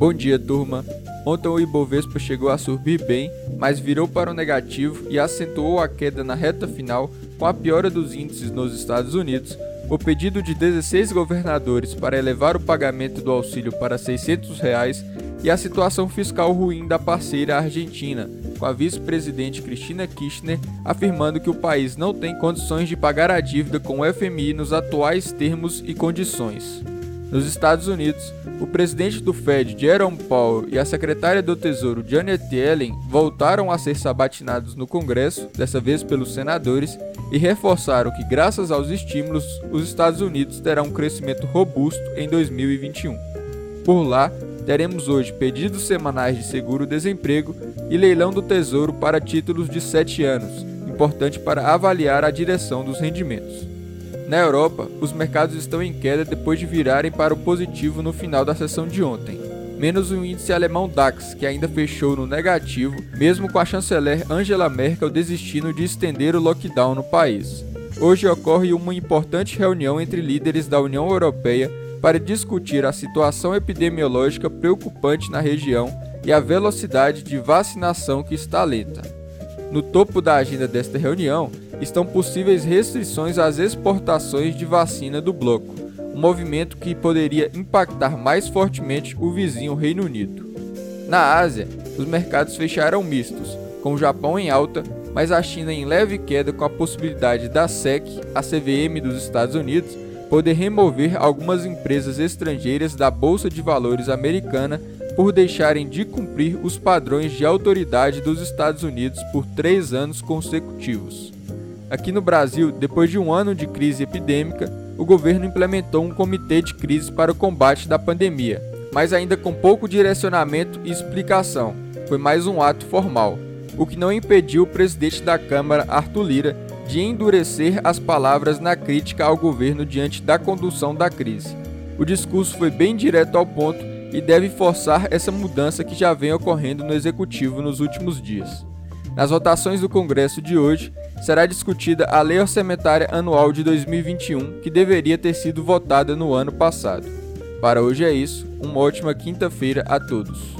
Bom dia, turma. Ontem o Ibovespa chegou a subir bem, mas virou para o negativo e acentuou a queda na reta final com a piora dos índices nos Estados Unidos, o pedido de 16 governadores para elevar o pagamento do auxílio para 600 reais e a situação fiscal ruim da parceira Argentina, com a vice-presidente Cristina Kirchner afirmando que o país não tem condições de pagar a dívida com o FMI nos atuais termos e condições. Nos Estados Unidos, o presidente do Fed, Jerome Powell, e a secretária do Tesouro, Janet Yellen, voltaram a ser sabatinados no Congresso, dessa vez pelos senadores, e reforçaram que, graças aos estímulos, os Estados Unidos terão um crescimento robusto em 2021. Por lá, teremos hoje pedidos semanais de seguro-desemprego e leilão do Tesouro para títulos de 7 anos, importante para avaliar a direção dos rendimentos. Na Europa, os mercados estão em queda depois de virarem para o positivo no final da sessão de ontem, menos o índice alemão DAX, que ainda fechou no negativo, mesmo com a chanceler Angela Merkel desistindo de estender o lockdown no país. Hoje ocorre uma importante reunião entre líderes da União Europeia para discutir a situação epidemiológica preocupante na região e a velocidade de vacinação que está lenta. No topo da agenda desta reunião estão possíveis restrições às exportações de vacina do bloco, um movimento que poderia impactar mais fortemente o vizinho Reino Unido. Na Ásia, os mercados fecharam mistos, com o Japão em alta, mas a China em leve queda com a possibilidade da SEC, a CVM dos Estados Unidos, poder remover algumas empresas estrangeiras da Bolsa de Valores americana por deixarem de cumprir os padrões de autoridade dos Estados Unidos por três anos consecutivos. Aqui no Brasil, depois de um ano de crise epidêmica, o governo implementou um comitê de crise para o combate da pandemia, mas ainda com pouco direcionamento e explicação. Foi mais um ato formal, o que não impediu o presidente da Câmara, Arthur Lira, de endurecer as palavras na crítica ao governo diante da condução da crise. O discurso foi bem direto ao ponto e deve forçar essa mudança que já vem ocorrendo no executivo nos últimos dias. Nas votações do Congresso de hoje, será discutida a Lei Orçamentária Anual de 2021, que deveria ter sido votada no ano passado. Para hoje é isso, uma ótima quinta-feira a todos.